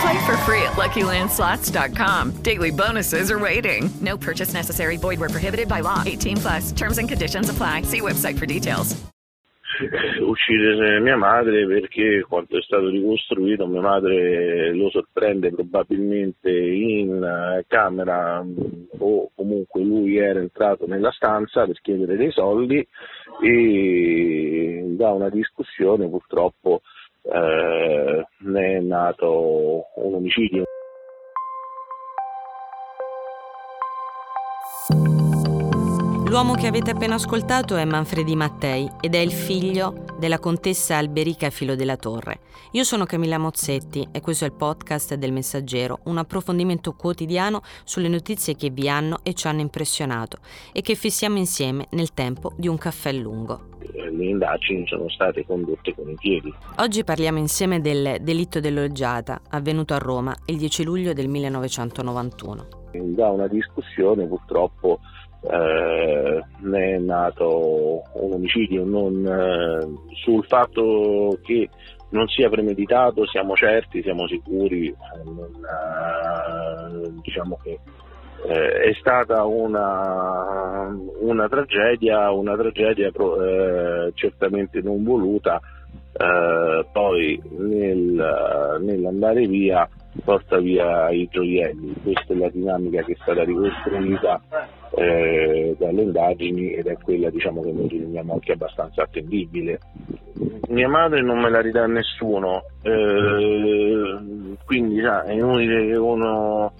Play for free at LuckyLandSlots.com. Daily bonuses are waiting. No purchase necessary. Void where prohibited by law. 18 plus. Terms and conditions apply. See website for details. Uccidere mia madre perché quando è stato ricostruito mia madre lo sorprende probabilmente in eh, camera o comunque lui era entrato nella stanza per chiedere dei soldi e da una discussione purtroppo eh, ne è nato un omicidio. L'uomo che avete appena ascoltato è Manfredi Mattei ed è il figlio della contessa Alberica Filo della Torre. Io sono Camilla Mozzetti e questo è il podcast del Messaggero, un approfondimento quotidiano sulle notizie che vi hanno e ci hanno impressionato e che fissiamo insieme nel tempo di un caffè lungo. Le indagini sono state condotte con i piedi. Oggi parliamo insieme del delitto dell'Olgiata, avvenuto a Roma il 10 luglio del 1991. Da una discussione purtroppo eh, ne è nato un omicidio, non, eh, sul fatto che non sia premeditato siamo certi, siamo sicuri, non, eh, diciamo che eh, è stata una, una tragedia, una tragedia eh, certamente non voluta, eh, poi nel, nell'andare via porta via i gioielli, questa è la dinamica che è stata ricostruita eh, dalle indagini ed è quella diciamo, che noi riteniamo anche abbastanza attendibile. Mia madre non me la ridà nessuno, eh, quindi sa, è inutile che uno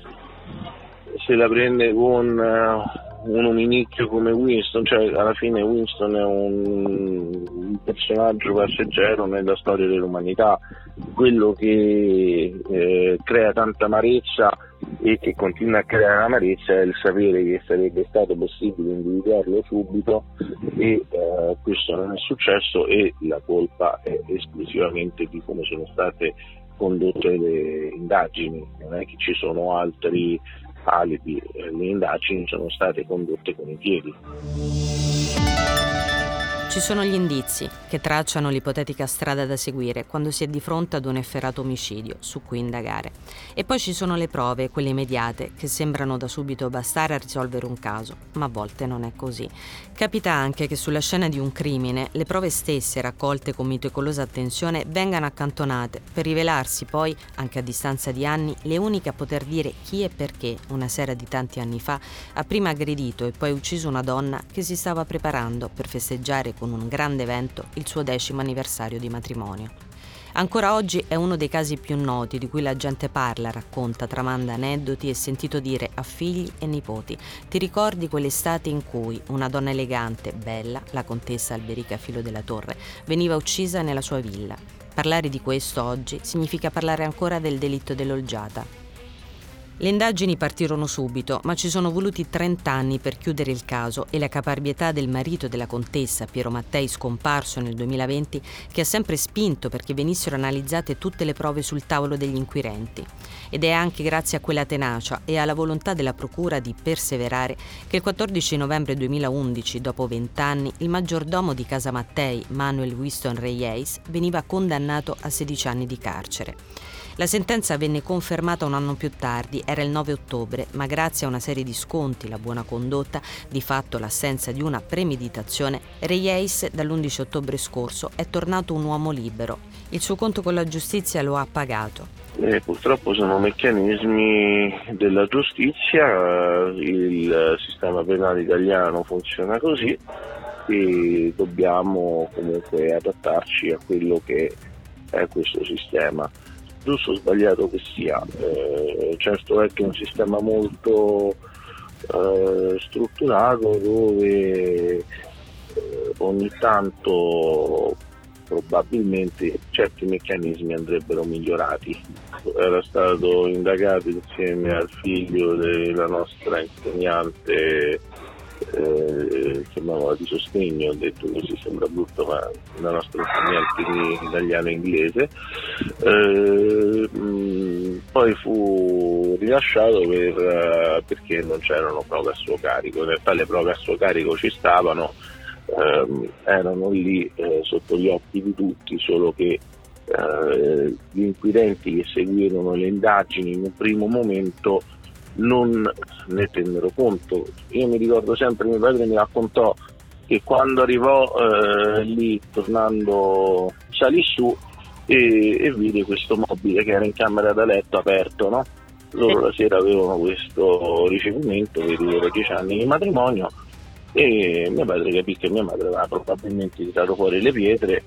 se la prende con uh, un uminicchio come Winston, cioè alla fine Winston è un, un personaggio passeggero nella storia dell'umanità, quello che eh, crea tanta amarezza e che continua a creare amarezza è il sapere che sarebbe stato possibile individuarlo subito e eh, questo non è successo e la colpa è esclusivamente di come sono state condotte le indagini, non è che ci sono altri alibi, eh, le indagini sono state condotte con i piedi. Ci sono gli indizi che tracciano l'ipotetica strada da seguire quando si è di fronte ad un efferato omicidio su cui indagare. E poi ci sono le prove, quelle immediate, che sembrano da subito bastare a risolvere un caso, ma a volte non è così. Capita anche che sulla scena di un crimine le prove stesse, raccolte con meticolosa attenzione, vengano accantonate per rivelarsi poi, anche a distanza di anni, le uniche a poter dire chi e perché, una sera di tanti anni fa, ha prima aggredito e poi ucciso una donna che si stava preparando per festeggiare con un grande evento il suo decimo anniversario di matrimonio. Ancora oggi è uno dei casi più noti di cui la gente parla, racconta, tramanda aneddoti e sentito dire a figli e nipoti. Ti ricordi quell'estate in cui una donna elegante, bella, la contessa Alberica Filo della Torre, veniva uccisa nella sua villa? Parlare di questo oggi significa parlare ancora del delitto dell'olgiata, le indagini partirono subito, ma ci sono voluti 30 anni per chiudere il caso e la caparbietà del marito della contessa, Piero Mattei, scomparso nel 2020, che ha sempre spinto perché venissero analizzate tutte le prove sul tavolo degli inquirenti. Ed è anche grazie a quella tenacia e alla volontà della Procura di perseverare che il 14 novembre 2011, dopo 20 anni, il maggiordomo di Casa Mattei, Manuel Winston Reyes, veniva condannato a 16 anni di carcere. La sentenza venne confermata un anno più tardi, era il 9 ottobre, ma grazie a una serie di sconti, la buona condotta, di fatto l'assenza di una premeditazione, Reyes dall'11 ottobre scorso è tornato un uomo libero. Il suo conto con la giustizia lo ha pagato. Eh, purtroppo sono meccanismi della giustizia, il sistema penale italiano funziona così e dobbiamo comunque adattarci a quello che è questo sistema. Giusto o sbagliato che sia, eh, certo è che è un sistema molto eh, strutturato dove eh, ogni tanto probabilmente certi meccanismi andrebbero migliorati. Era stato indagato insieme al figlio della nostra insegnante eh, chiamava di sostegno, ho detto così sembra brutto, ma la nostra italiano e inglese. Eh, mh, poi fu rilasciato per, uh, perché non c'erano prove a suo carico, in realtà le prove a suo carico ci stavano, ehm, erano lì eh, sotto gli occhi di tutti, solo che eh, gli inquirenti che seguirono le indagini in un primo momento non ne tennero conto. Io mi ricordo sempre, mio padre mi raccontò che quando arrivò eh, lì, tornando, salì su e, e, vide questo mobile che era in camera da letto aperto, no? Loro la sera avevano questo ricevimento per i loro dieci anni di matrimonio e mio padre capì che mia madre aveva probabilmente tirato fuori le pietre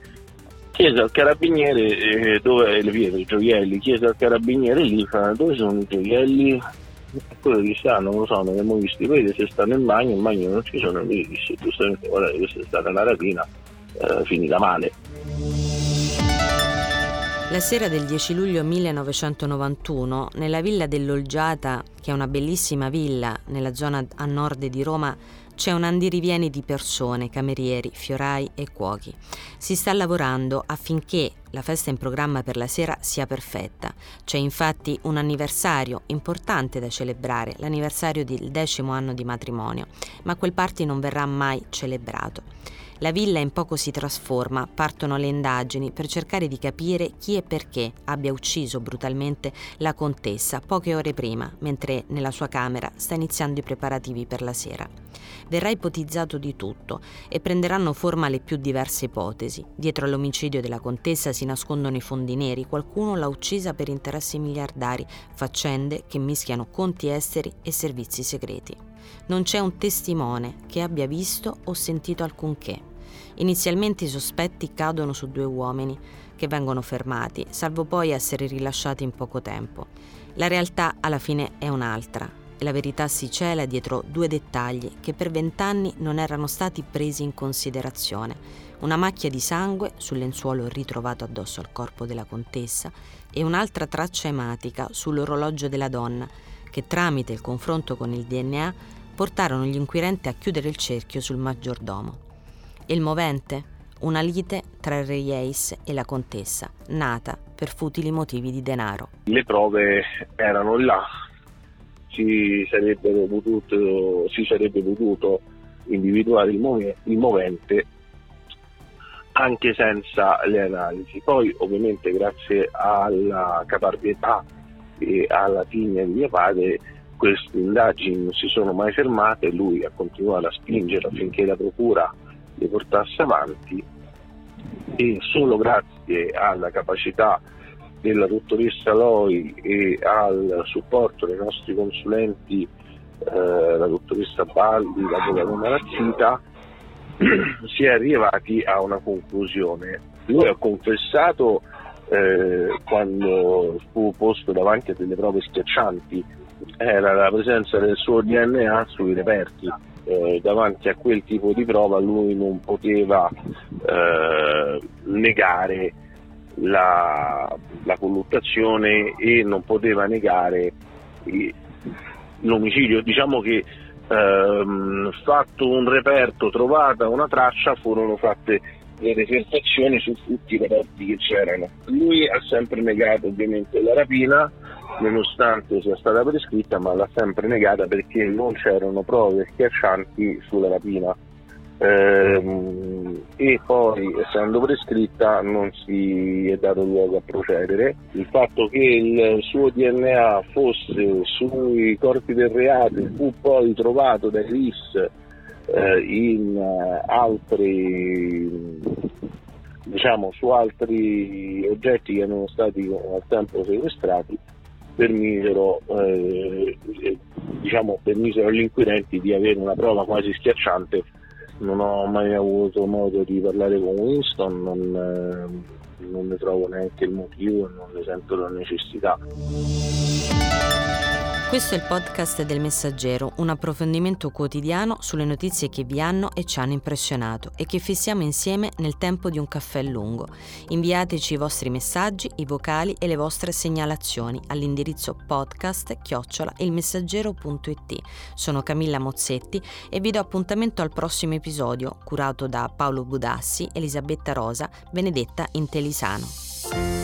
chiese al carabiniere eh, dove le pietre, i gioielli, chiese al carabiniere lì dove sono i gioielli quello che sa non lo so, non abbiamo visti, vedi se sta nel bagno, in bagno non ci sono, lui disse giustamente guarda questa è stata una rapina eh, finita male. La sera del 10 luglio 1991, nella villa dell'Olgiata, che è una bellissima villa nella zona a nord di Roma, c'è un andirivieni di persone, camerieri, fiorai e cuochi. Si sta lavorando affinché la festa in programma per la sera sia perfetta. C'è infatti un anniversario importante da celebrare, l'anniversario del decimo anno di matrimonio, ma quel party non verrà mai celebrato. La villa in poco si trasforma, partono le indagini per cercare di capire chi e perché abbia ucciso brutalmente la contessa poche ore prima, mentre nella sua camera sta iniziando i preparativi per la sera. Verrà ipotizzato di tutto e prenderanno forma le più diverse ipotesi. Dietro all'omicidio della contessa si nascondono i fondi neri, qualcuno l'ha uccisa per interessi miliardari, faccende che mischiano conti esteri e servizi segreti. Non c'è un testimone che abbia visto o sentito alcunché. Inizialmente i sospetti cadono su due uomini che vengono fermati, salvo poi essere rilasciati in poco tempo. La realtà alla fine è un'altra e la verità si cela dietro due dettagli che per vent'anni non erano stati presi in considerazione. Una macchia di sangue sul lenzuolo ritrovato addosso al corpo della contessa e un'altra traccia ematica sull'orologio della donna che tramite il confronto con il DNA portarono gli inquirenti a chiudere il cerchio sul maggiordomo. Il movente? Una lite tra il re Ace e la contessa, nata per futili motivi di denaro. Le prove erano là, si, potuto, si sarebbe potuto individuare il, move, il movente anche senza le analisi. Poi ovviamente grazie alla caparbietà e alla tigna di mio padre queste indagini non si sono mai fermate, lui ha continuato a spingere affinché la procura le portasse avanti. E solo grazie alla capacità della dottoressa Loi e al supporto dei nostri consulenti, eh, la dottoressa Baldi, l'avvocato Marazzita, si è arrivati a una conclusione. Lui ha confessato eh, quando fu posto davanti a delle prove schiaccianti, era la presenza del suo DNA sui reperti eh, davanti a quel tipo di prova lui non poteva eh, negare la, la, colluttazione e non poteva negare l'omicidio. Diciamo che ehm, fatto un reperto, trovata una traccia, furono fatte le refertazioni su tutti i reperti che c'erano. Lui ha sempre negato ovviamente la rapina, nonostante sia stata prescritta, ma l'ha sempre negata perché non c'erano prove schiaccianti sulla rapina. Ehm, e poi, essendo prescritta, non si è dato luogo a procedere. Il fatto che il suo DNA fosse sui corpi del reato fu poi trovato dai RIS eh, in uh, altri diciamo su altri oggetti che erano stati al tempo sequestrati permisero, eh, diciamo, permisero agli inquirenti di avere una prova quasi schiacciante non ho mai avuto modo di parlare con Winston, non, eh, non ne trovo neanche il motivo e non ne sento la necessità. Questo è il podcast del Messaggero, un approfondimento quotidiano sulle notizie che vi hanno e ci hanno impressionato e che fissiamo insieme nel tempo di un caffè lungo. Inviateci i vostri messaggi, i vocali e le vostre segnalazioni all'indirizzo podcast chiocciola ilmessaggero.it. Sono Camilla Mozzetti e vi do appuntamento al prossimo episodio curato da Paolo Budassi, Elisabetta Rosa, Benedetta Intelisano.